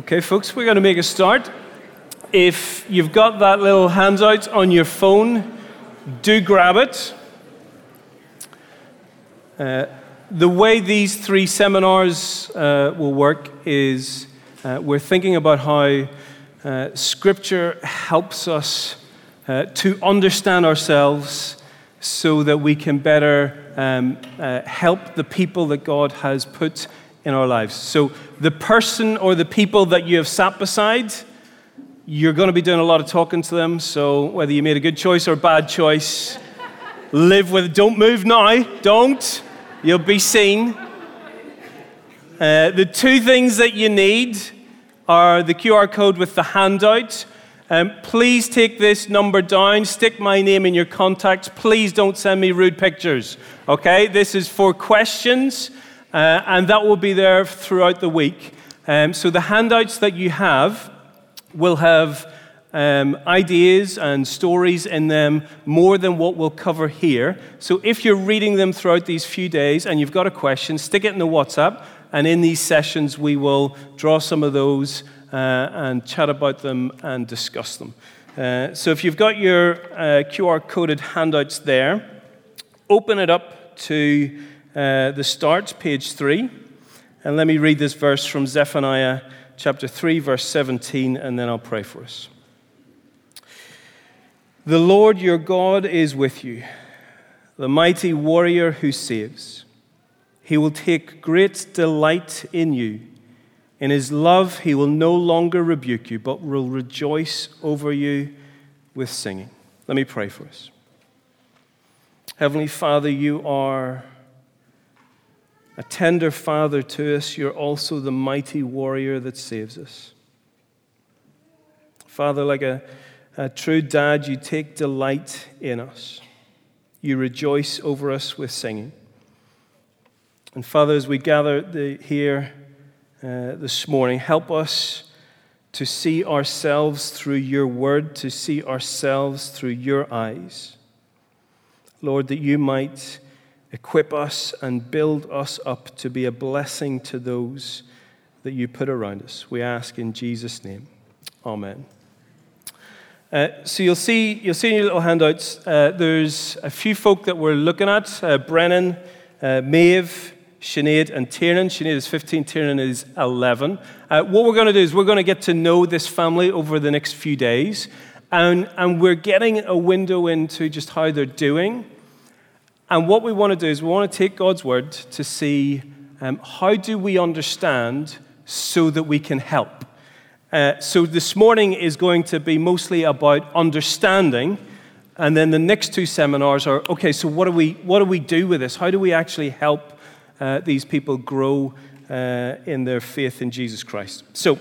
Okay, folks, we're going to make a start. If you've got that little handout on your phone, do grab it. Uh, the way these three seminars uh, will work is uh, we're thinking about how uh, Scripture helps us uh, to understand ourselves so that we can better um, uh, help the people that God has put in our lives. So, the person or the people that you have sat beside, you're going to be doing a lot of talking to them. So, whether you made a good choice or a bad choice, live with it. Don't move now. Don't. You'll be seen. Uh, the two things that you need are the QR code with the handout. Um, please take this number down, stick my name in your contacts. Please don't send me rude pictures. Okay? This is for questions. Uh, and that will be there throughout the week. Um, so the handouts that you have will have um, ideas and stories in them more than what we'll cover here. So if you're reading them throughout these few days and you've got a question, stick it in the WhatsApp, and in these sessions we will draw some of those uh, and chat about them and discuss them. Uh, so if you've got your uh, QR coded handouts there, open it up to uh, the start, page 3. And let me read this verse from Zephaniah chapter 3, verse 17, and then I'll pray for us. The Lord your God is with you, the mighty warrior who saves. He will take great delight in you. In his love, he will no longer rebuke you, but will rejoice over you with singing. Let me pray for us. Heavenly Father, you are a tender father to us, you're also the mighty warrior that saves us. Father, like a, a true dad, you take delight in us. You rejoice over us with singing. And Father, as we gather the, here uh, this morning, help us to see ourselves through your word, to see ourselves through your eyes. Lord, that you might Equip us and build us up to be a blessing to those that you put around us. We ask in Jesus' name. Amen. Uh, so you'll see, you'll see in your little handouts, uh, there's a few folk that we're looking at uh, Brennan, uh, Maeve, Sinead, and Tiernan. Sinead is 15, Tiernan is 11. Uh, what we're going to do is we're going to get to know this family over the next few days, and, and we're getting a window into just how they're doing. And what we want to do is we want to take God's word to see um, how do we understand so that we can help. Uh, so this morning is going to be mostly about understanding. And then the next two seminars are okay, so what do we, what do, we do with this? How do we actually help uh, these people grow uh, in their faith in Jesus Christ? So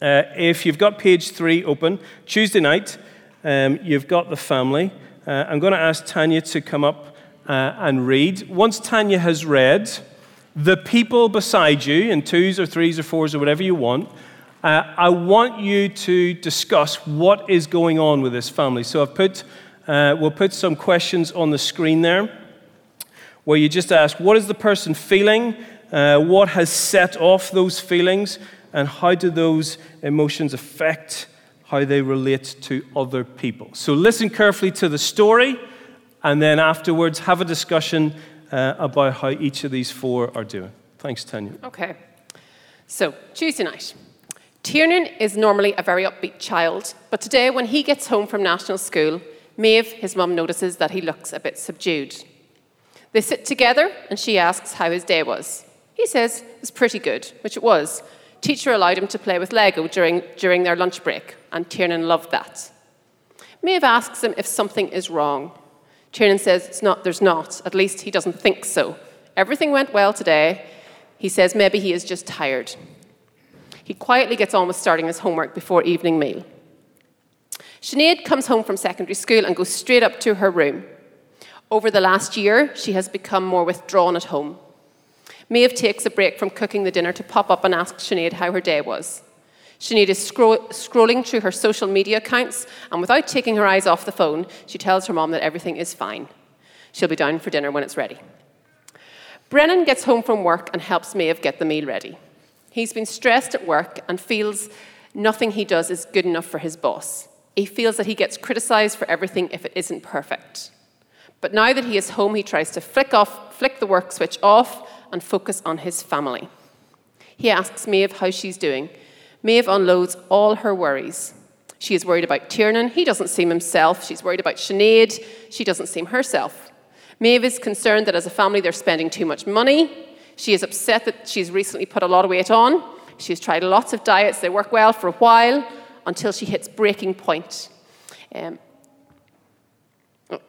uh, if you've got page three open, Tuesday night, um, you've got the family. Uh, I'm going to ask Tanya to come up uh, and read. Once Tanya has read, the people beside you, in twos or threes or fours or whatever you want, uh, I want you to discuss what is going on with this family. So I've put, uh, we'll put some questions on the screen there where you just ask, what is the person feeling? Uh, what has set off those feelings? And how do those emotions affect how they relate to other people? So listen carefully to the story and then afterwards have a discussion uh, about how each of these four are doing. Thanks, Tanya. Okay. So, Tuesday night. Tiernan is normally a very upbeat child, but today, when he gets home from national school, Maeve, his mum, notices that he looks a bit subdued. They sit together, and she asks how his day was. He says it was pretty good, which it was. Teacher allowed him to play with Lego during, during their lunch break, and Tiernan loved that. Maeve asks him if something is wrong. Tiernan says it's not, there's not. At least he doesn't think so. Everything went well today. He says maybe he is just tired. He quietly gets on with starting his homework before evening meal. Sinead comes home from secondary school and goes straight up to her room. Over the last year, she has become more withdrawn at home. Maeve takes a break from cooking the dinner to pop up and ask Sinead how her day was. Sinead is scro- scrolling through her social media accounts, and without taking her eyes off the phone, she tells her mom that everything is fine. She'll be down for dinner when it's ready. Brennan gets home from work and helps Maeve get the meal ready. He's been stressed at work and feels nothing he does is good enough for his boss. He feels that he gets criticized for everything if it isn't perfect. But now that he is home, he tries to flick off, flick the work switch off and focus on his family. He asks Maeve how she's doing. Maeve unloads all her worries. She is worried about Tiernan. He doesn't seem himself. She's worried about Sinead. She doesn't seem herself. Maeve is concerned that as a family they're spending too much money. She is upset that she's recently put a lot of weight on. She's tried lots of diets. They work well for a while until she hits breaking point. Um,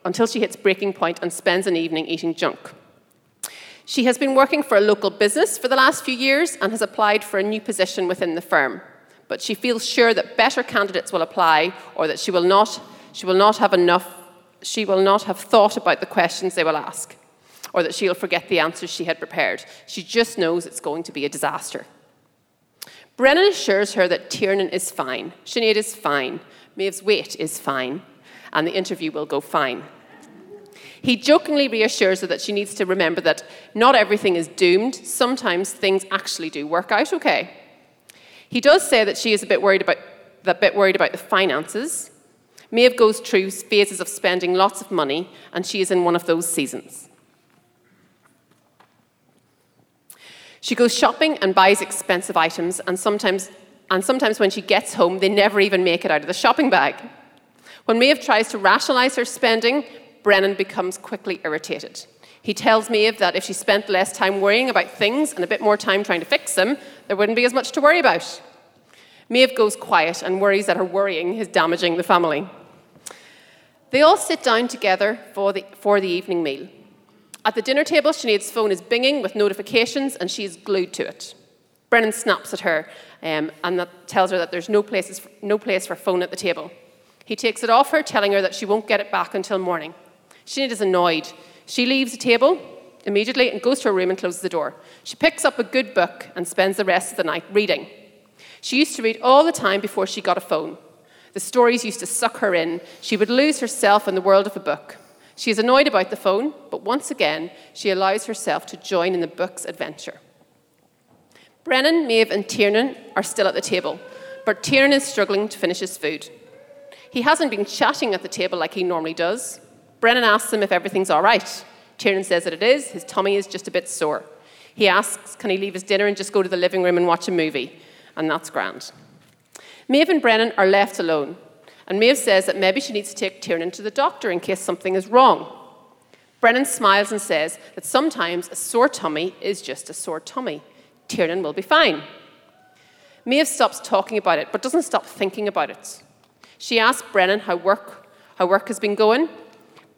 until she hits breaking point and spends an evening eating junk. She has been working for a local business for the last few years and has applied for a new position within the firm. But she feels sure that better candidates will apply or that she will not, she will not have enough, she will not have thought about the questions they will ask or that she'll forget the answers she had prepared. She just knows it's going to be a disaster. Brennan assures her that Tiernan is fine, Sinead is fine, Maeve's weight is fine, and the interview will go fine. He jokingly reassures her that she needs to remember that not everything is doomed. Sometimes things actually do work out okay. He does say that she is a bit worried about, a bit worried about the finances. Maeve goes through phases of spending lots of money, and she is in one of those seasons. She goes shopping and buys expensive items, and sometimes, and sometimes when she gets home, they never even make it out of the shopping bag. When Maeve tries to rationalise her spending, Brennan becomes quickly irritated. He tells Maeve that if she spent less time worrying about things and a bit more time trying to fix them, there wouldn't be as much to worry about. Maeve goes quiet and worries that her worrying is damaging the family. They all sit down together for the, for the evening meal. At the dinner table, Sinead's phone is binging with notifications and she is glued to it. Brennan snaps at her um, and that tells her that there's no, places, no place for phone at the table. He takes it off her, telling her that she won't get it back until morning. Sinead is annoyed. She leaves the table immediately and goes to her room and closes the door. She picks up a good book and spends the rest of the night reading. She used to read all the time before she got a phone. The stories used to suck her in. She would lose herself in the world of a book. She is annoyed about the phone, but once again, she allows herself to join in the book's adventure. Brennan, Maeve, and Tiernan are still at the table, but Tiernan is struggling to finish his food. He hasn't been chatting at the table like he normally does. Brennan asks him if everything's all right. Tiernan says that it is. His tummy is just a bit sore. He asks, can he leave his dinner and just go to the living room and watch a movie? And that's grand. Maeve and Brennan are left alone. And Maeve says that maybe she needs to take Tiernan to the doctor in case something is wrong. Brennan smiles and says that sometimes a sore tummy is just a sore tummy. Tiernan will be fine. Maeve stops talking about it, but doesn't stop thinking about it. She asks Brennan how work, how work has been going,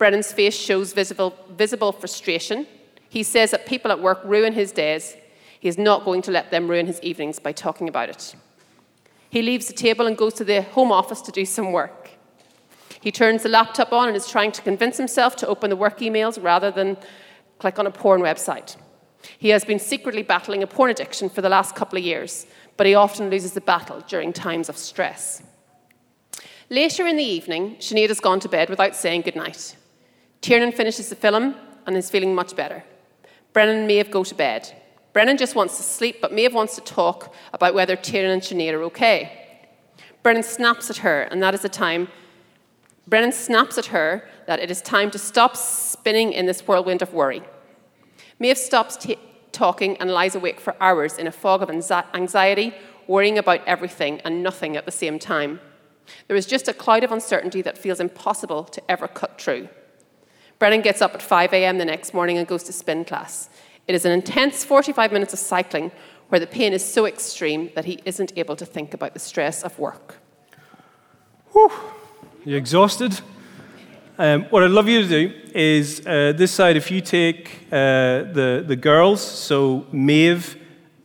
Brennan's face shows visible, visible frustration. He says that people at work ruin his days. He is not going to let them ruin his evenings by talking about it. He leaves the table and goes to the home office to do some work. He turns the laptop on and is trying to convince himself to open the work emails rather than click on a porn website. He has been secretly battling a porn addiction for the last couple of years, but he often loses the battle during times of stress. Later in the evening, Sinead has gone to bed without saying goodnight. Tiernan finishes the film and is feeling much better. Brennan and Maeve go to bed. Brennan just wants to sleep, but Maeve wants to talk about whether Tiernan and Sinead are okay. Brennan snaps at her, and that is the time. Brennan snaps at her that it is time to stop spinning in this whirlwind of worry. Maeve stops t- talking and lies awake for hours in a fog of anxiety, worrying about everything and nothing at the same time. There is just a cloud of uncertainty that feels impossible to ever cut through. Brennan gets up at 5 a.m. the next morning and goes to spin class. It is an intense 45 minutes of cycling where the pain is so extreme that he isn't able to think about the stress of work. Whew. You exhausted? Um, what I'd love you to do is uh, this side, if you take uh, the, the girls, so Maeve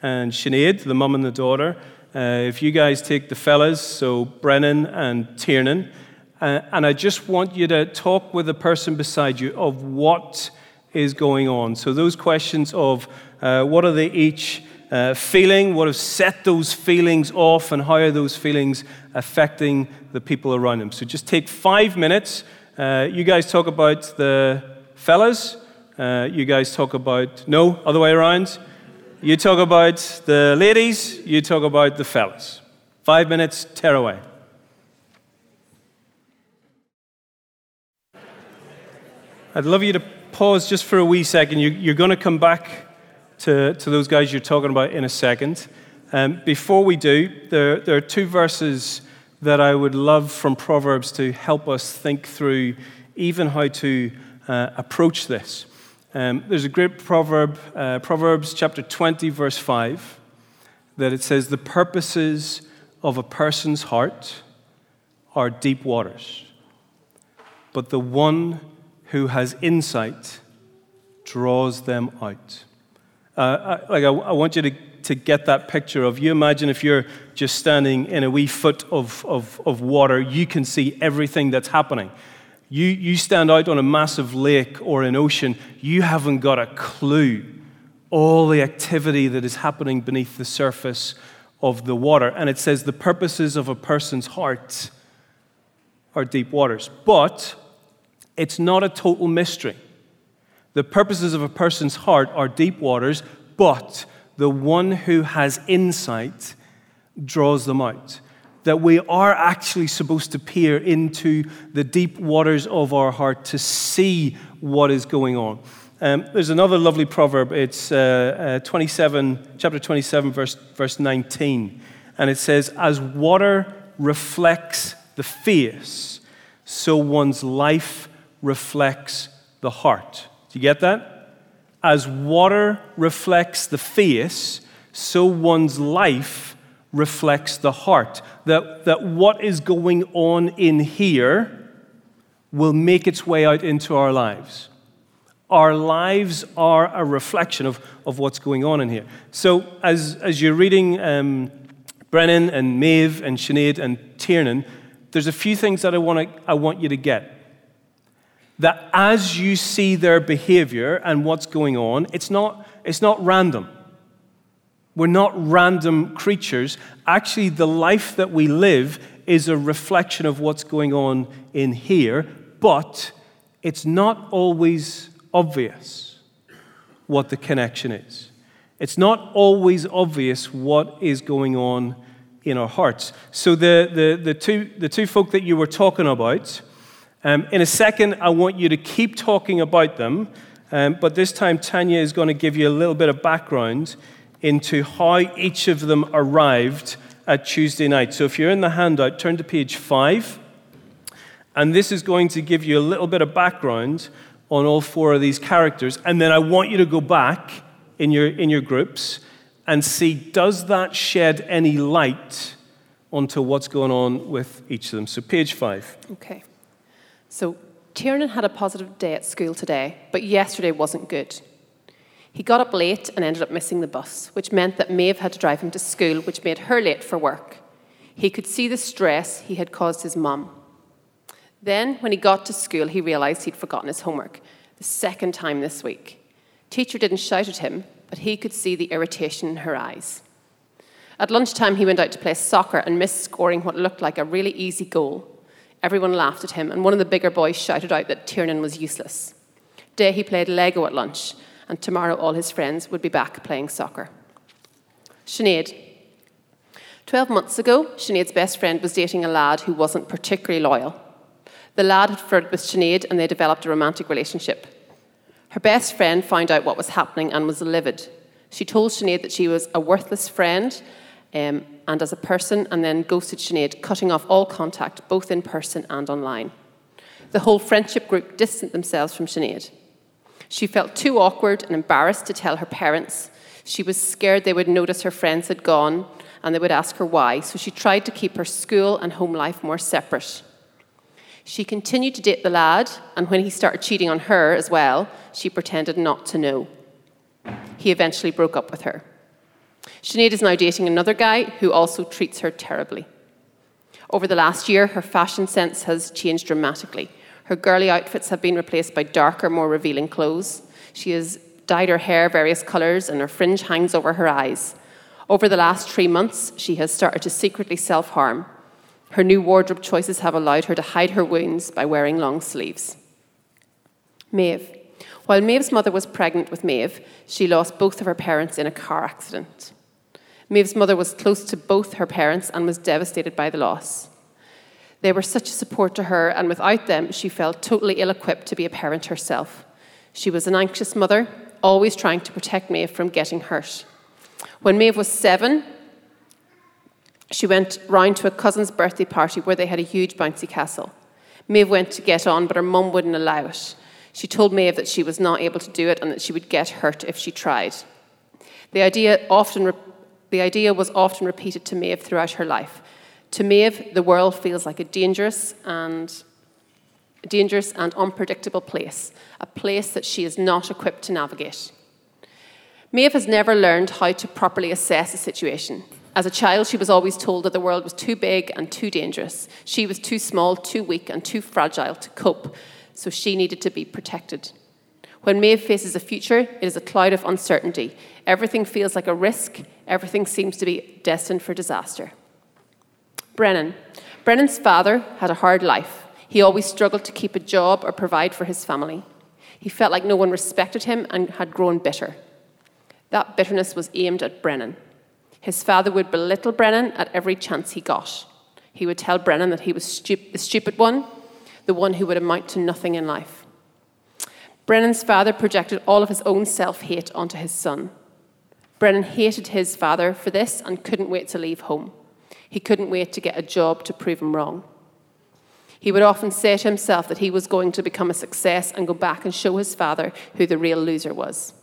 and Sinead, the mum and the daughter, uh, if you guys take the fellas, so Brennan and Tiernan, uh, and I just want you to talk with the person beside you of what is going on. So, those questions of uh, what are they each uh, feeling, what have set those feelings off, and how are those feelings affecting the people around them. So, just take five minutes. Uh, you guys talk about the fellas. Uh, you guys talk about, no, other way around. You talk about the ladies, you talk about the fellas. Five minutes, tear away. I'd love you to pause just for a wee second. You, are going to come back to, to those guys you're talking about in a second. Um, before we do, there, there are two verses that I would love from Proverbs to help us think through even how to uh, approach this. Um, there's a great proverb, uh, Proverbs chapter 20, verse 5, that it says, The purposes of a person's heart are deep waters, but the one who has insight draws them out. Uh, I, like I, I, want you to, to get that picture of you imagine if you're just standing in a wee foot of, of, of water, you can see everything that's happening. You, you stand out on a massive lake or an ocean, you haven't got a clue all the activity that is happening beneath the surface of the water. And it says the purposes of a person's heart are deep waters. But it's not a total mystery. The purposes of a person's heart are deep waters, but the one who has insight draws them out. That we are actually supposed to peer into the deep waters of our heart to see what is going on. Um, there's another lovely proverb. It's uh, uh, 27, chapter 27, verse, verse 19. And it says, As water reflects the face, so one's life reflects the heart. Do you get that? As water reflects the face, so one's life reflects the heart. That, that what is going on in here will make its way out into our lives. Our lives are a reflection of, of what's going on in here. So, as, as you're reading um, Brennan and Maeve and Sinead and Tiernan, there's a few things that I, wanna, I want you to get that as you see their behavior and what's going on, it's not, it's not random. We're not random creatures. Actually, the life that we live is a reflection of what's going on in here, but it's not always obvious what the connection is. It's not always obvious what is going on in our hearts. So, the, the, the, two, the two folk that you were talking about, um, in a second, I want you to keep talking about them, um, but this time Tanya is going to give you a little bit of background into how each of them arrived at Tuesday night. So if you're in the handout, turn to page five, and this is going to give you a little bit of background on all four of these characters. And then I want you to go back in your, in your groups and see does that shed any light onto what's going on with each of them? So, page five. Okay. So Tiernan had a positive day at school today, but yesterday wasn't good. He got up late and ended up missing the bus, which meant that Maeve had to drive him to school, which made her late for work. He could see the stress he had caused his mum. Then, when he got to school, he realised he'd forgotten his homework, the second time this week. Teacher didn't shout at him, but he could see the irritation in her eyes. At lunchtime, he went out to play soccer and missed scoring what looked like a really easy goal. Everyone laughed at him, and one of the bigger boys shouted out that Tiernan was useless. Day he played Lego at lunch, and tomorrow all his friends would be back playing soccer. Sinead. Twelve months ago, Sinead's best friend was dating a lad who wasn't particularly loyal. The lad had flirted with Sinead, and they developed a romantic relationship. Her best friend found out what was happening and was livid. She told Sinead that she was a worthless friend um, and as a person, and then ghosted Sinead, cutting off all contact, both in person and online. The whole friendship group distanced themselves from Sinead. She felt too awkward and embarrassed to tell her parents. She was scared they would notice her friends had gone and they would ask her why, so she tried to keep her school and home life more separate. She continued to date the lad, and when he started cheating on her as well, she pretended not to know. He eventually broke up with her. Sinead is now dating another guy who also treats her terribly. Over the last year, her fashion sense has changed dramatically. Her girly outfits have been replaced by darker, more revealing clothes. She has dyed her hair various colours and her fringe hangs over her eyes. Over the last three months, she has started to secretly self harm. Her new wardrobe choices have allowed her to hide her wounds by wearing long sleeves. Maeve. While Maeve's mother was pregnant with Maeve, she lost both of her parents in a car accident. Maeve's mother was close to both her parents and was devastated by the loss. They were such a support to her, and without them, she felt totally ill equipped to be a parent herself. She was an anxious mother, always trying to protect Maeve from getting hurt. When Maeve was seven, she went round to a cousin's birthday party where they had a huge bouncy castle. Maeve went to get on, but her mum wouldn't allow it. She told Maeve that she was not able to do it and that she would get hurt if she tried. The idea, often, the idea was often repeated to Maeve throughout her life. To Maeve, the world feels like a dangerous and dangerous and unpredictable place, a place that she is not equipped to navigate. Maeve has never learned how to properly assess a situation. As a child, she was always told that the world was too big and too dangerous. She was too small, too weak, and too fragile to cope, so she needed to be protected. When Maeve faces a future, it is a cloud of uncertainty. Everything feels like a risk, everything seems to be destined for disaster. Brennan. Brennan's father had a hard life. He always struggled to keep a job or provide for his family. He felt like no one respected him and had grown bitter. That bitterness was aimed at Brennan. His father would belittle Brennan at every chance he got. He would tell Brennan that he was stup- the stupid one, the one who would amount to nothing in life. Brennan's father projected all of his own self hate onto his son. Brennan hated his father for this and couldn't wait to leave home. He couldn't wait to get a job to prove him wrong. He would often say to himself that he was going to become a success and go back and show his father who the real loser was.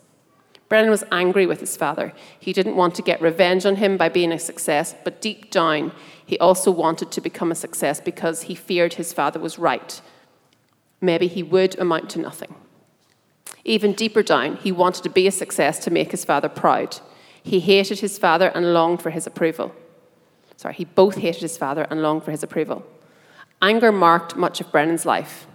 Brennan was angry with his father. He didn't want to get revenge on him by being a success, but deep down, he also wanted to become a success because he feared his father was right. Maybe he would amount to nothing. Even deeper down, he wanted to be a success to make his father proud. He hated his father and longed for his approval. Sorry, he both hated his father and longed for his approval. Anger marked much of Brennan's life.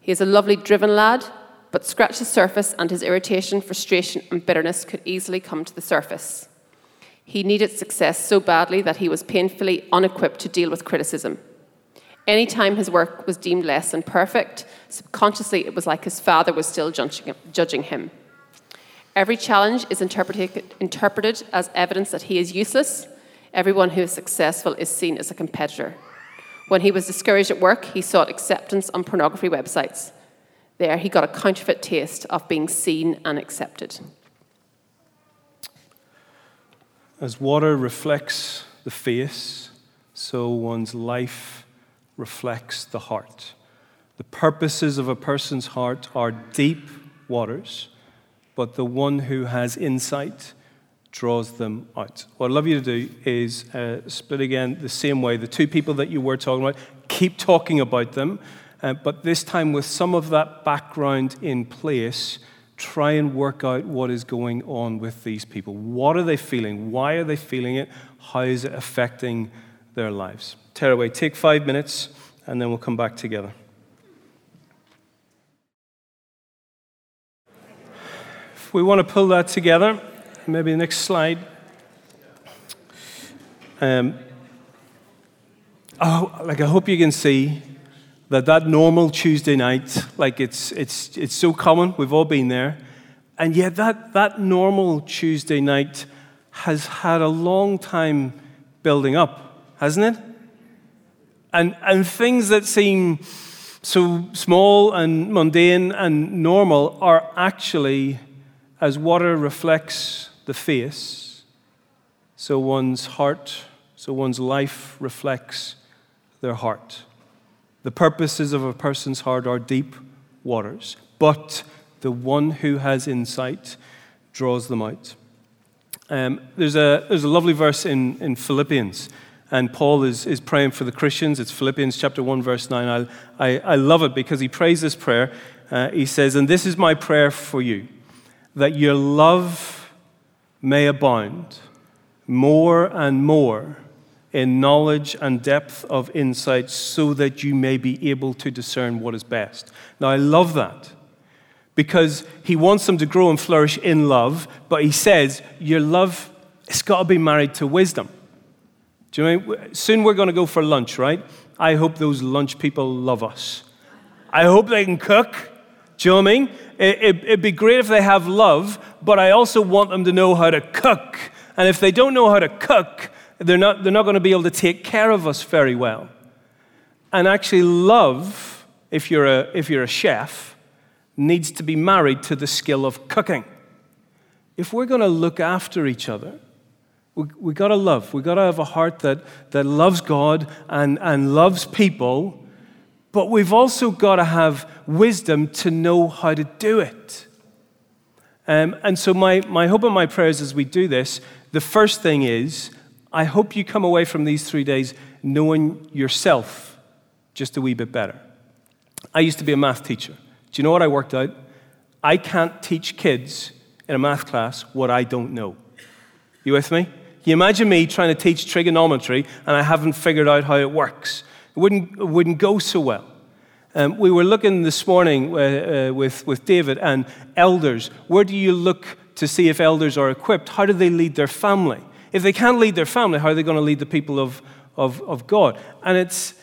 He is a lovely, driven lad, but scratch the surface, and his irritation, frustration, and bitterness could easily come to the surface. He needed success so badly that he was painfully unequipped to deal with criticism. Anytime his work was deemed less than perfect, subconsciously it was like his father was still judging him. Every challenge is interpreted, interpreted as evidence that he is useless. Everyone who is successful is seen as a competitor. When he was discouraged at work, he sought acceptance on pornography websites. There, he got a counterfeit taste of being seen and accepted. As water reflects the face, so one's life reflects the heart. The purposes of a person's heart are deep waters, but the one who has insight draws them out. What I'd love you to do is uh, split again the same way. The two people that you were talking about, keep talking about them uh, but this time, with some of that background in place, try and work out what is going on with these people. What are they feeling? Why are they feeling it? How is it affecting their lives? Tearaway, take five minutes, and then we'll come back together. If we want to pull that together, maybe the next slide. Um, oh, like I hope you can see that that normal Tuesday night, like it's, it's, it's so common, we've all been there, and yet that, that normal Tuesday night has had a long time building up, hasn't it? And, and things that seem so small and mundane and normal are actually, as water reflects the face, so one's heart, so one's life reflects their heart. The purposes of a person's heart are deep waters, but the one who has insight draws them out. Um, there's, a, there's a lovely verse in, in Philippians, and Paul is, is praying for the Christians. It's Philippians chapter 1, verse 9. I, I, I love it because he prays this prayer. Uh, he says, And this is my prayer for you, that your love may abound more and more in knowledge and depth of insight so that you may be able to discern what is best. Now, I love that because he wants them to grow and flourish in love, but he says, Your love, it's got to be married to wisdom. Do you know? Soon we're going to go for lunch, right? I hope those lunch people love us. I hope they can cook. Do you know what I mean? It, would be great if they have love, but I also want them to know how to cook. And if they don't know how to cook, they're not, they're not going to be able to take care of us very well. And actually, love, if you're a, if you're a chef, needs to be married to the skill of cooking. If we're going to look after each other, we, we got to love. we got to have a heart that, that loves God and, and loves people, but we've also got to have wisdom to know how to do it. Um, and so, my, my hope and my prayers as we do this, the first thing is I hope you come away from these three days knowing yourself just a wee bit better. I used to be a math teacher. Do you know what I worked out? I can't teach kids in a math class what I don't know. You with me? You imagine me trying to teach trigonometry and I haven't figured out how it works? It wouldn't, it wouldn't go so well. Um, we were looking this morning uh, uh, with, with David and elders. Where do you look to see if elders are equipped? How do they lead their family? If they can't lead their family, how are they going to lead the people of, of, of God? And it's,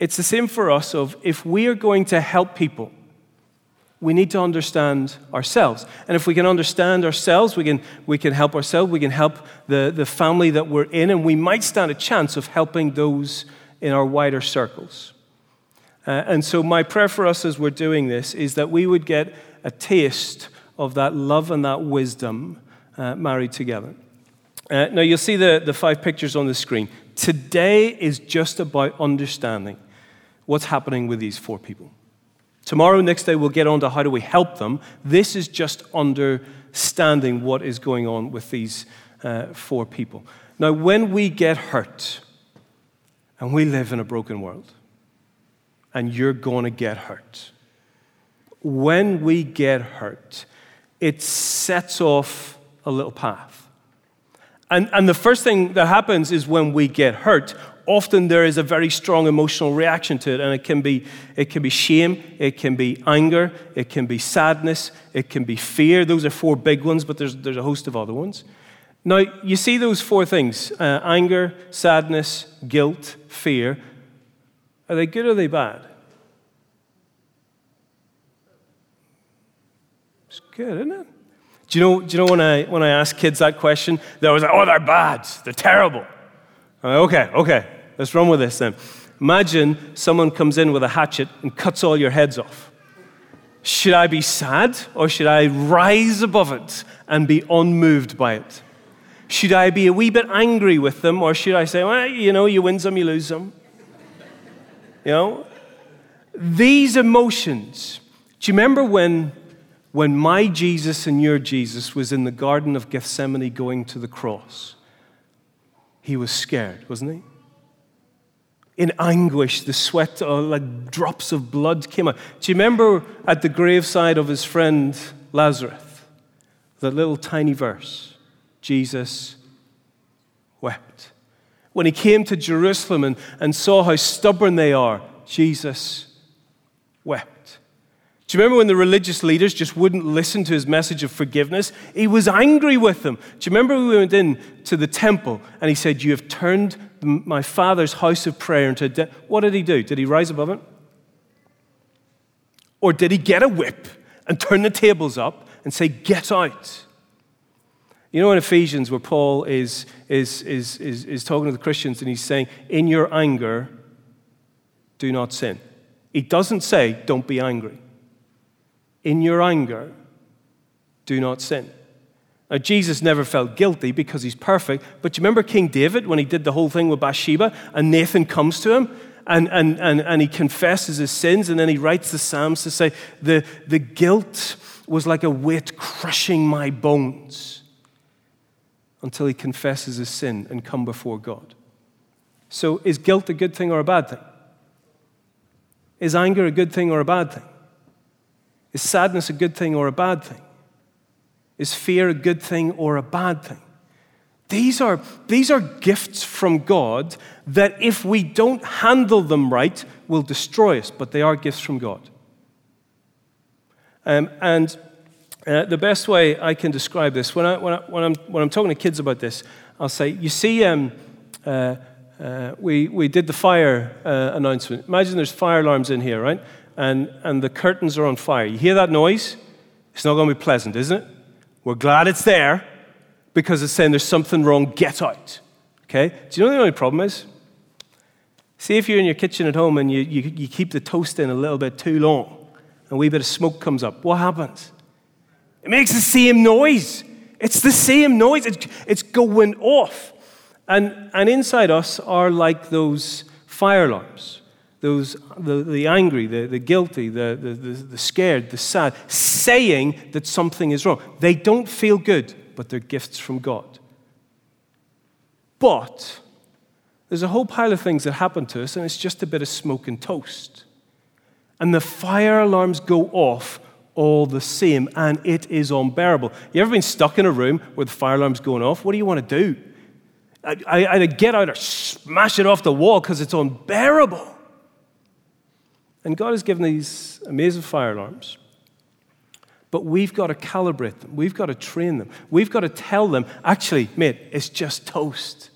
it's the same for us of if we are going to help people, we need to understand ourselves. And if we can understand ourselves, we can, we can help ourselves, we can help the, the family that we're in, and we might stand a chance of helping those in our wider circles. Uh, and so, my prayer for us as we're doing this is that we would get a taste of that love and that wisdom uh, married together. Uh, now, you'll see the, the five pictures on the screen. Today is just about understanding what's happening with these four people. Tomorrow, next day, we'll get on to how do we help them. This is just understanding what is going on with these uh, four people. Now, when we get hurt, and we live in a broken world, and you're going to get hurt, when we get hurt, it sets off a little path. And, and the first thing that happens is when we get hurt, often there is a very strong emotional reaction to it, and it can be, it can be shame, it can be anger, it can be sadness, it can be fear. Those are four big ones, but there's, there's a host of other ones. Now, you see those four things uh, anger, sadness, guilt, fear. Are they good or are they bad? It's good, isn't it? Do you know, do you know when, I, when I ask kids that question, they're always like, oh, they're bad, they're terrible. Okay, okay, let's run with this then. Imagine someone comes in with a hatchet and cuts all your heads off. Should I be sad or should I rise above it and be unmoved by it? Should I be a wee bit angry with them or should I say, well, you know, you win some, you lose some? You know? These emotions. Do you remember when, when my Jesus and your Jesus was in the Garden of Gethsemane going to the cross? He was scared, wasn't he? In anguish, the sweat, uh, like drops of blood came out. Do you remember at the graveside of his friend Lazarus, the little tiny verse? Jesus wept. When he came to Jerusalem and, and saw how stubborn they are, Jesus wept. Do you remember when the religious leaders just wouldn't listen to his message of forgiveness? He was angry with them. Do you remember when we went in to the temple and he said, You have turned my father's house of prayer into a de-. What did he do? Did he rise above it? Or did he get a whip and turn the tables up and say, Get out? You know, in Ephesians, where Paul is, is, is, is, is talking to the Christians and he's saying, In your anger, do not sin. He doesn't say, Don't be angry in your anger, do not sin. Now, Jesus never felt guilty because he's perfect, but you remember King David when he did the whole thing with Bathsheba and Nathan comes to him and, and, and, and he confesses his sins and then he writes the Psalms to say, the, the guilt was like a weight crushing my bones until he confesses his sin and come before God. So, is guilt a good thing or a bad thing? Is anger a good thing or a bad thing? Is sadness a good thing or a bad thing? Is fear a good thing or a bad thing? These are, these are gifts from God that, if we don't handle them right, will destroy us, but they are gifts from God. Um, and uh, the best way I can describe this, when, I, when, I, when, I'm, when I'm talking to kids about this, I'll say, You see, um, uh, uh, we, we did the fire uh, announcement. Imagine there's fire alarms in here, right? And, and the curtains are on fire. You hear that noise? It's not going to be pleasant, isn't it? We're glad it's there because it's saying there's something wrong, get out. Okay? Do you know the only problem is? See if you're in your kitchen at home and you, you, you keep the toast in a little bit too long and a wee bit of smoke comes up. What happens? It makes the same noise. It's the same noise. It's, it's going off. And, and inside us are like those fire alarms those, the, the angry, the, the guilty, the, the, the scared, the sad, saying that something is wrong. They don't feel good, but they're gifts from God. But there's a whole pile of things that happen to us, and it's just a bit of smoke and toast. And the fire alarms go off all the same, and it is unbearable. You ever been stuck in a room where the fire alarm's going off? What do you want to do? I, I, either get out or smash it off the wall because it's unbearable. And God has given these amazing fire alarms. But we've got to calibrate them. We've got to train them. We've got to tell them, actually, mate, it's just toast.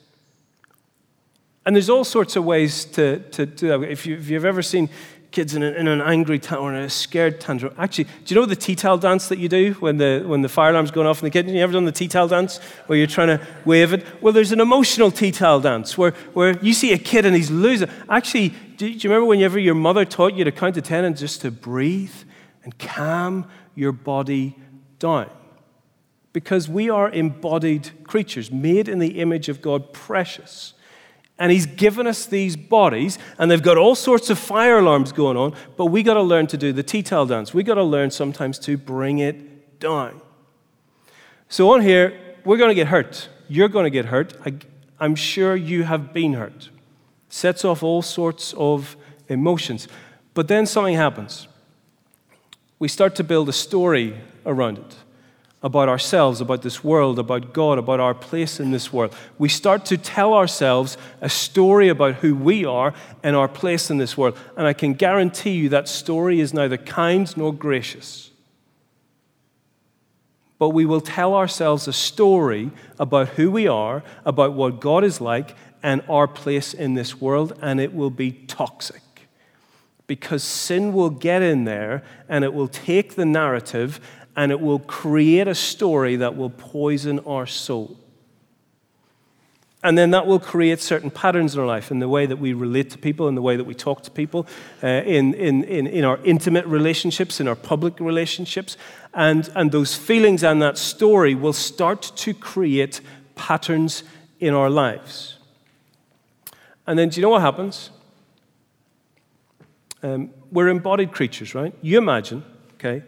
And there's all sorts of ways to, to do that. If, you, have ever seen kids in, in an angry or in a scared tantrum, actually, do you know the tea towel dance that you do when the, when the fire alarm's going off in the kitchen? You ever done the tea towel dance where you're trying to wave it? Well, there's an emotional tea towel dance where, where you see a kid and he's losing. Actually, do you remember whenever your mother taught you to count to 10 and just to breathe and calm your body down? Because we are embodied creatures, made in the image of God, precious. And He's given us these bodies, and they've got all sorts of fire alarms going on, but we got to learn to do the towel dance. We got to learn sometimes to bring it down. So, on here, we're going to get hurt. You're going to get hurt. I, I'm sure you have been hurt sets off all sorts of emotions. But then something happens. We start to build a story around it about ourselves, about this world, about God, about our place in this world. We start to tell ourselves a story about who we are and our place in this world. And I can guarantee you that story is neither kind nor gracious. But we will tell ourselves a story about who we are, about what God is like, and our place in this world, and it will be toxic. Because sin will get in there and it will take the narrative and it will create a story that will poison our soul. And then that will create certain patterns in our life, in the way that we relate to people, in the way that we talk to people, uh, in, in, in, in our intimate relationships, in our public relationships. And, and those feelings and that story will start to create patterns in our lives. And then do you know what happens? Um, we're embodied creatures, right? You imagine, okay,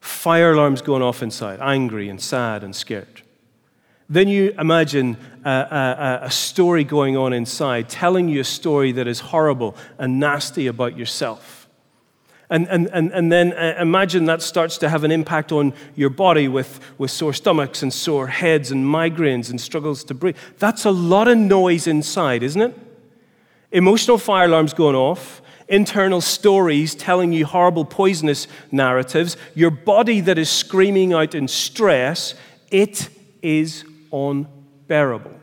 fire alarms going off inside, angry and sad and scared. Then you imagine a, a, a, story going on inside, telling you a story that is horrible and nasty about yourself. And, and, and, and then uh, imagine that starts to have an impact on your body with, with sore stomachs and sore heads and migraines and struggles to breathe. That's a lot of noise inside, isn't it? emotional fire alarms going off, internal stories telling you horrible, poisonous narratives, your body that is screaming out in stress, it is unbearable.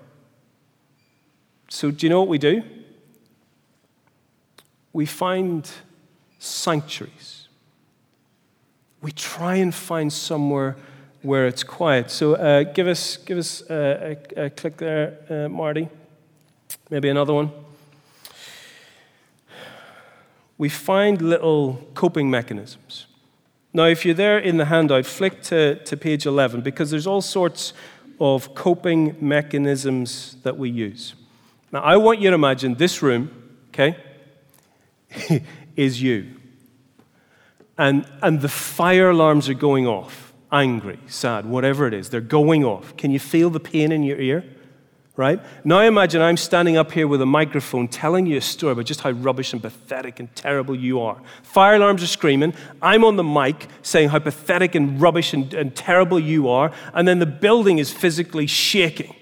So, do you know what we do? We find sanctuaries. We try and find somewhere where it's quiet. So, uh, give us, give us uh, a, a, click there, uh, Marty. Maybe another one we find little coping mechanisms. Now, if you're there in the handout, flick to, to page 11 because there's all sorts of coping mechanisms that we use. Now, I want you to imagine this room, okay, is you. And, and the fire alarms are going off angry, sad, whatever it is, they're going off. Can you feel the pain in your ear? Right? Now imagine I'm standing up here with a microphone telling you a story about just how rubbish and pathetic and terrible you are. Fire alarms are screaming. I'm on the mic saying how pathetic and rubbish and, and terrible you are. And then the building is physically shaking.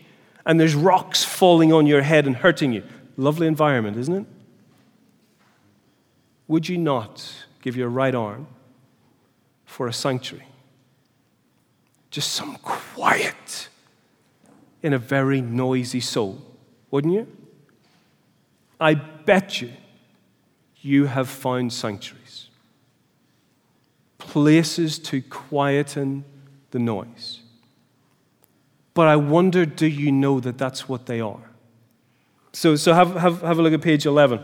And there's rocks falling on your head and hurting you. Lovely environment, isn't it? Would you not give your right arm for a sanctuary? Just some quiet in a very noisy soul, wouldn't you? I bet you you have found sanctuaries. places to quieten the noise. But I wonder do you know that that's what they are? So, so have, have, have a look at page 11.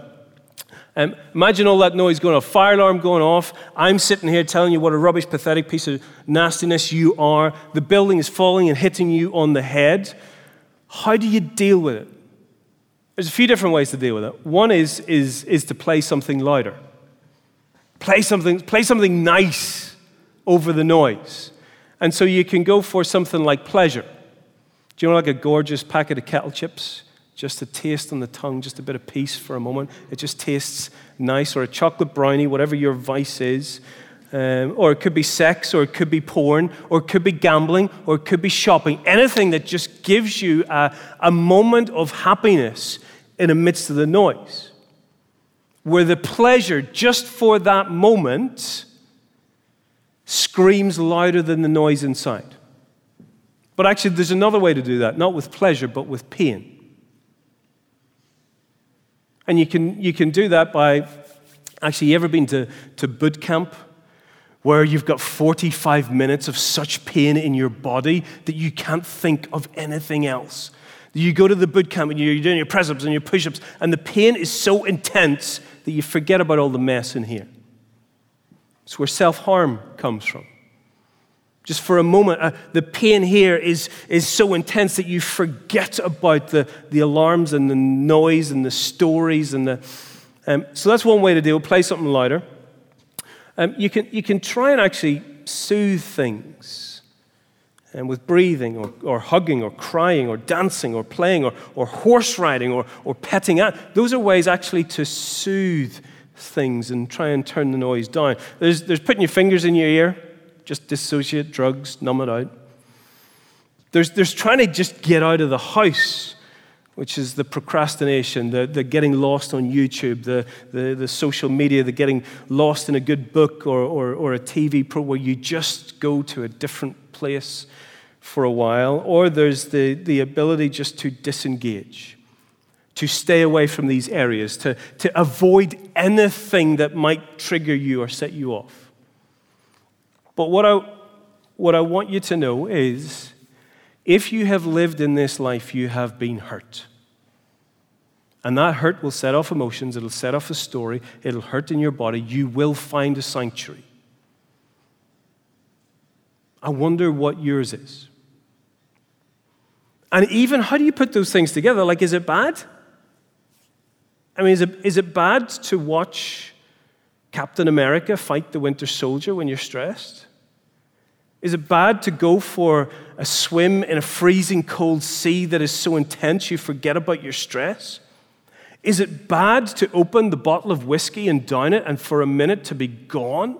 Um, imagine all that noise going off, fire alarm going off. I'm sitting here telling you what a rubbish, pathetic piece of nastiness you are. The building is falling and hitting you on the head. How do you deal with it? There's a few different ways to deal with it. One is, is, is to play something louder. Play something, play something nice over the noise. And so you can go for something like pleasure. Do you know, like a gorgeous packet of kettle chips? Just a taste on the tongue, just a bit of peace for a moment. It just tastes nice, or a chocolate brownie, whatever your vice is. Um, or it could be sex, or it could be porn, or it could be gambling, or it could be shopping. Anything that just gives you a, a moment of happiness in the midst of the noise. Where the pleasure, just for that moment, screams louder than the noise inside. But actually, there's another way to do that, not with pleasure, but with pain. And you can, you can do that by actually, you ever been to, to boot camp? Where you've got 45 minutes of such pain in your body that you can't think of anything else. You go to the boot camp and you're doing your press ups and your push ups, and the pain is so intense that you forget about all the mess in here. It's where self harm comes from. Just for a moment, uh, the pain here is, is so intense that you forget about the, the alarms and the noise and the stories. And the, um, so that's one way to deal. Play something louder. Um, you, can, you can try and actually soothe things and with breathing or, or hugging or crying or dancing or playing or, or horse riding or, or petting. At. Those are ways actually to soothe things and try and turn the noise down. There's, there's putting your fingers in your ear just dissociate, drugs, numb it out. There's, there's trying to just get out of the house, which is the procrastination, the, the getting lost on YouTube, the, the, the social media, the getting lost in a good book or, or, or a TV pro where you just go to a different place for a while. Or there's the, the ability just to disengage to stay away from these areas, to, to avoid anything that might trigger you or set you off. But what I, what I want you to know is if you have lived in this life, you have been hurt. And that hurt will set off emotions, it'll set off a story, it'll hurt in your body. You will find a sanctuary. I wonder what yours is. And even how do you put those things together? Like, is it bad? I mean, is it, is it bad to watch Captain America fight the Winter Soldier when you're stressed? Is it bad to go for a swim in a freezing cold sea that is so intense you forget about your stress? Is it bad to open the bottle of whiskey and down it and for a minute to be gone?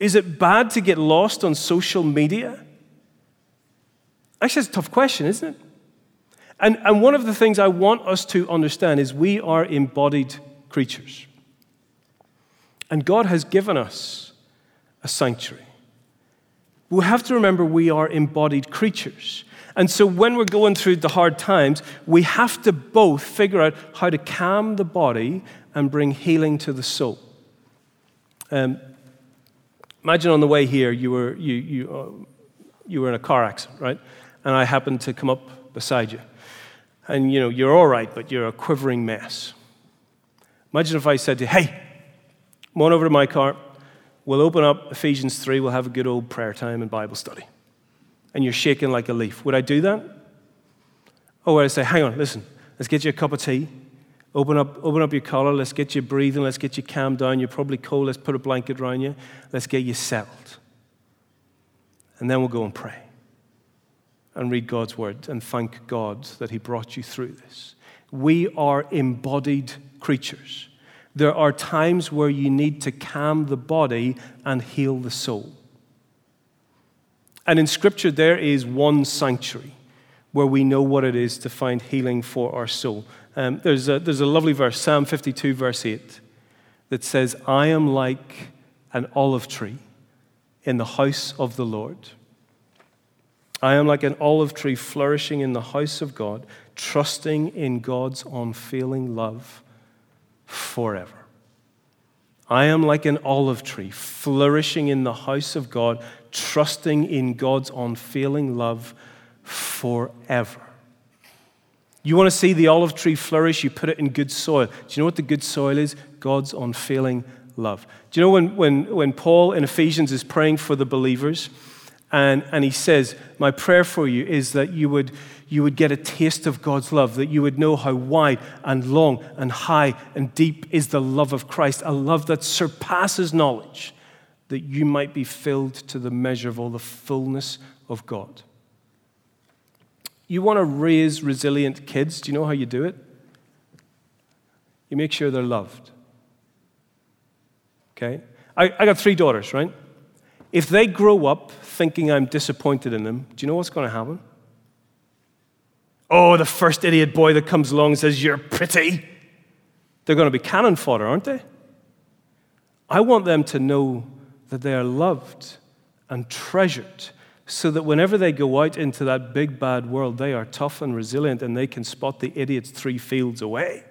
Is it bad to get lost on social media? Actually, it's a tough question, isn't it? And, and one of the things I want us to understand is we are embodied creatures. And God has given us a sanctuary we have to remember we are embodied creatures. And so when we're going through the hard times, we have to both figure out how to calm the body and bring healing to the soul. Um, imagine on the way here, you were, you, you, uh, you were in a car accident, right? And I happened to come up beside you. And you know, you're all right, but you're a quivering mess. Imagine if I said to you, hey, come on over to my car, We'll open up Ephesians 3, we'll have a good old prayer time and Bible study. And you're shaking like a leaf. Would I do that? Or would I say, hang on, listen, let's get you a cup of tea. Open up, open up your collar. Let's get you breathing. Let's get you calmed down. You're probably cold. Let's put a blanket around you. Let's get you settled. And then we'll go and pray and read God's word and thank God that He brought you through this. We are embodied creatures. There are times where you need to calm the body and heal the soul. And in Scripture, there is one sanctuary where we know what it is to find healing for our soul. Um, there's, a, there's a lovely verse, Psalm 52, verse 8, that says, I am like an olive tree in the house of the Lord. I am like an olive tree flourishing in the house of God, trusting in God's unfailing love forever. I am like an olive tree, flourishing in the house of God, trusting in God's unfailing love forever. You want to see the olive tree flourish, you put it in good soil. Do you know what the good soil is? God's unfailing love. Do you know when, when, when Paul in Ephesians is praying for the believers, and, and he says, My prayer for you is that you would, you would get a taste of God's love, that you would know how wide and long and high and deep is the love of Christ, a love that surpasses knowledge, that you might be filled to the measure of all the fullness of God. You want to raise resilient kids, do you know how you do it? You make sure they're loved. Okay? I, I got three daughters, right? If they grow up thinking I'm disappointed in them, do you know what's going to happen? Oh, the first idiot boy that comes along and says, You're pretty. They're going to be cannon fodder, aren't they? I want them to know that they are loved and treasured so that whenever they go out into that big bad world, they are tough and resilient and they can spot the idiots three fields away.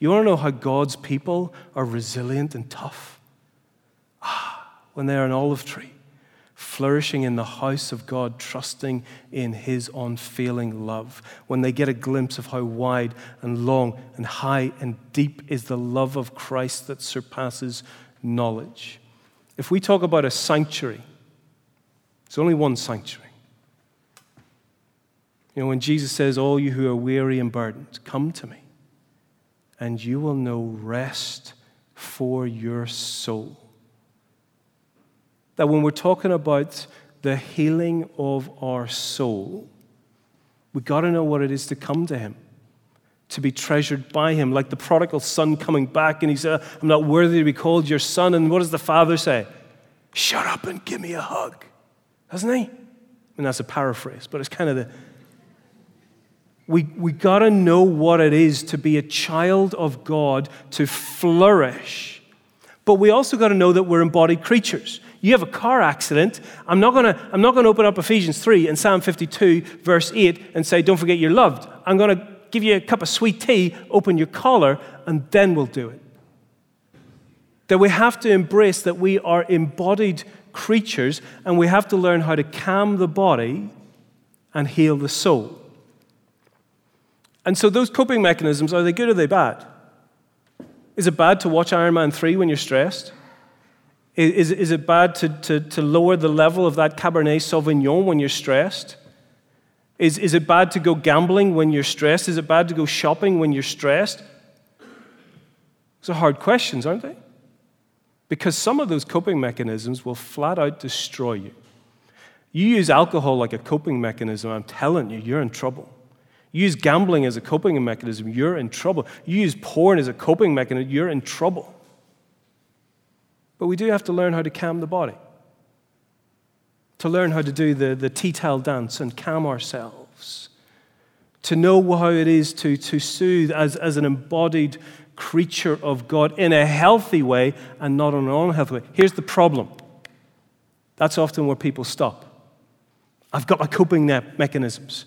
You want to know how God's people are resilient and tough? Ah, when they are an olive tree, flourishing in the house of God, trusting in His unfailing love. When they get a glimpse of how wide and long and high and deep is the love of Christ that surpasses knowledge. If we talk about a sanctuary, there's only one sanctuary. You know, when Jesus says, All you who are weary and burdened, come to me, and you will know rest for your soul. That when we're talking about the healing of our soul, we've got to know what it is to come to Him, to be treasured by Him, like the prodigal son coming back and he said, I'm not worthy to be called your son. And what does the father say? Shut up and give me a hug doesn't he? Mean, that's a paraphrase, but it's kind of the. We, we got to know what it is to be a child of God, to flourish. But we also got to know that we're embodied creatures. You have a car accident. I'm not going to open up Ephesians 3 and Psalm 52, verse 8, and say, Don't forget you're loved. I'm going to give you a cup of sweet tea, open your collar, and then we'll do it. That we have to embrace that we are embodied creatures, and we have to learn how to calm the body and heal the soul. And so, those coping mechanisms are they good or are they bad? Is it bad to watch Iron Man 3 when you're stressed? Is, is it bad to, to, to lower the level of that Cabernet Sauvignon when you're stressed? Is, is it bad to go gambling when you're stressed? Is it bad to go shopping when you're stressed? Those are hard questions, aren't they? Because some of those coping mechanisms will flat out destroy you. You use alcohol like a coping mechanism, I'm telling you, you're in trouble. You use gambling as a coping mechanism, you're in trouble. You use porn as a coping mechanism, you're in trouble. But we do have to learn how to calm the body, to learn how to do the, the tea towel dance and calm ourselves, to know how it is to, to soothe as, as an embodied creature of God in a healthy way and not in an unhealthy way. Here's the problem that's often where people stop. I've got my coping mechanisms.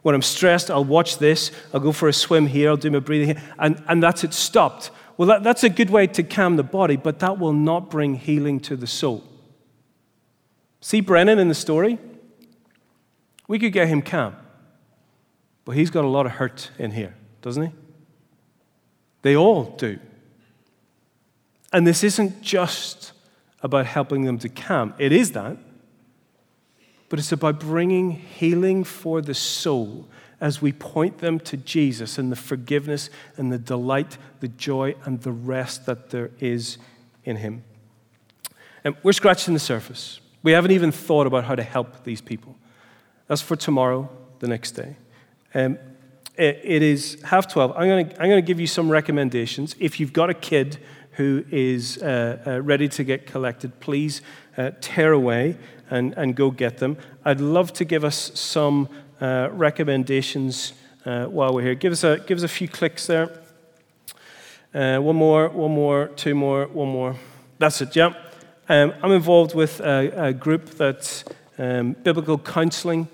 When I'm stressed, I'll watch this, I'll go for a swim here, I'll do my breathing here, and, and that's it stopped. Well, that, that's a good way to calm the body, but that will not bring healing to the soul. See Brennan in the story? We could get him calm, but he's got a lot of hurt in here, doesn't he? They all do. And this isn't just about helping them to calm, it is that. But it's about bringing healing for the soul as we point them to Jesus and the forgiveness and the delight, the joy, and the rest that there is in Him. And we're scratching the surface. We haven't even thought about how to help these people. That's for tomorrow, the next day. Um, it is half 12. I'm going, to, I'm going to give you some recommendations. If you've got a kid who is uh, uh, ready to get collected, please uh, tear away and, and go get them. I'd love to give us some uh, recommendations uh, while we're here. Give us, a, give us a few clicks there. Uh, one more, one more, two more, one more. That's it, yeah. Um, I'm involved with a, a group that's um, biblical counseling.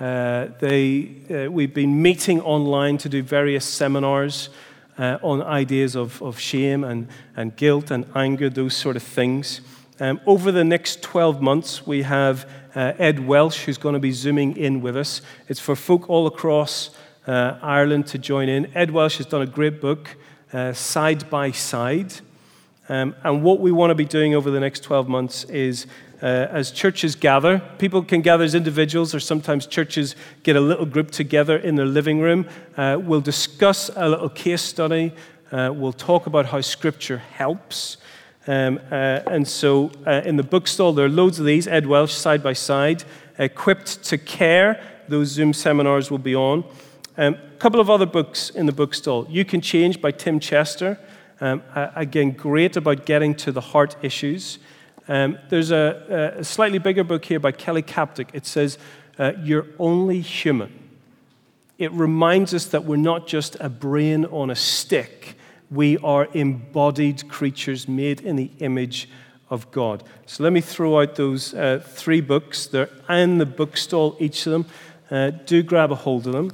Uh, they, uh, we've been meeting online to do various seminars. uh, on ideas of, of shame and, and guilt and anger, those sort of things. Um, over the next 12 months, we have uh, Ed Welch, who's going to be zooming in with us. It's for folk all across uh, Ireland to join in. Ed Welch has done a great book, uh, Side by Side. Um, and what we want to be doing over the next 12 months is uh, as churches gather, people can gather as individuals, or sometimes churches get a little group together in their living room. Uh, we'll discuss a little case study. Uh, we'll talk about how Scripture helps. Um, uh, and so uh, in the bookstall, there are loads of these, Ed Welch, side by side, equipped to care. Those Zoom seminars will be on. A um, couple of other books in the bookstall. You Can Change by Tim Chester. Um, again, great about getting to the heart issues. Um, there's a, a, slightly bigger book here by Kelly Kapic. It says, uh, You're only human. It reminds us that we're not just a brain on a stick, we are embodied creatures made in the image of God. So let me throw out those uh, three books. They're in the bookstall, each of them. Uh, do grab a hold of them.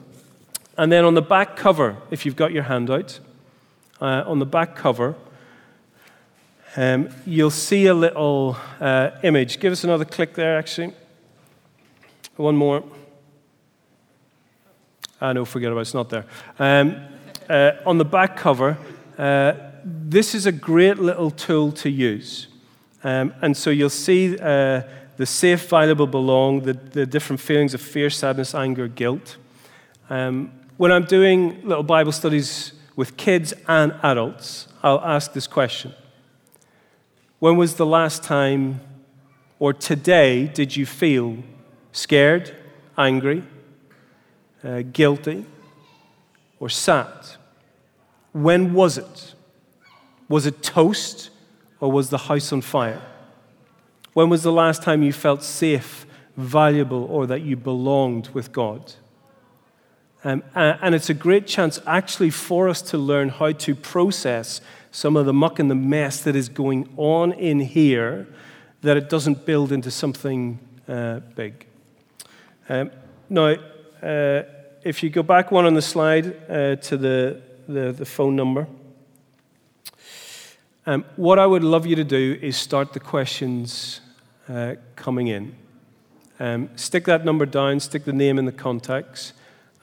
And then on the back cover, if you've got your handout, uh, on the back cover, um, you'll see a little uh, image. Give us another click there, actually. One more. Ah, no, forget about it, it's not there. Um, uh, on the back cover, this is a great little tool to use. Um, and so you'll see uh, the safe, valuable, belong, the, the different feelings of fear, sadness, anger, guilt. Um, when I'm doing little Bible studies with kids and adults, I'll ask this question When was the last time or today did you feel scared, angry, uh, guilty, or sad? When was it? Was it toast or was the house on fire? When was the last time you felt safe, valuable, or that you belonged with God? Um, and it's a great chance actually for us to learn how to process some of the muck and the mess that is going on in here, that it doesn't build into something uh, big. Um, now, uh, if you go back one on the slide uh, to the, the, the, phone number, um, what I would love you to do is start the questions uh, coming in. Um, stick that number down, stick the name in the contacts.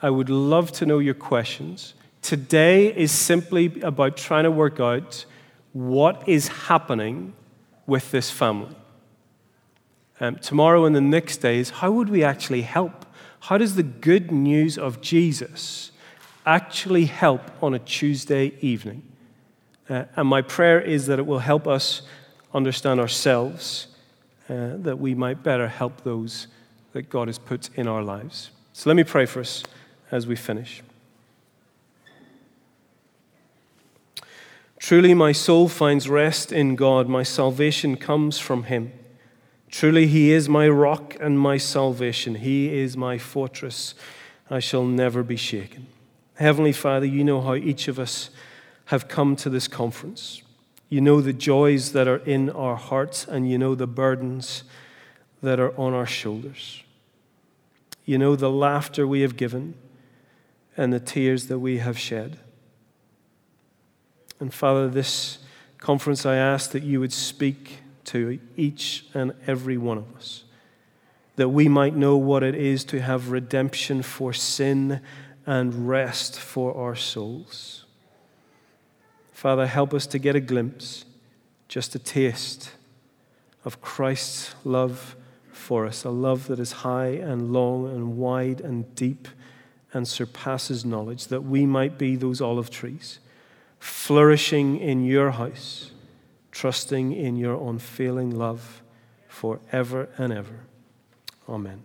I would love to know your questions. Today is simply about trying to work out what is happening with this family. Um, tomorrow and the next days, how would we actually help? How does the good news of Jesus actually help on a Tuesday evening? Uh, and my prayer is that it will help us understand ourselves, uh, that we might better help those that God has put in our lives. So let me pray for us as we finish. Truly, my soul finds rest in God. My salvation comes from Him. Truly, He is my rock and my salvation. He is my fortress. I shall never be shaken. Heavenly Father, you know how each of us have come to this conference. You know the joys that are in our hearts, and you know the burdens that are on our shoulders. You know the laughter we have given and the tears that we have shed. And Father, this conference, I ask that you would speak to each and every one of us, that we might know what it is to have redemption for sin and rest for our souls. Father, help us to get a glimpse, just a taste of Christ's love for us, a love that is high and long and wide and deep and surpasses knowledge, that we might be those olive trees, flourishing in your house, trusting in your unfailing love forever and ever. Amen.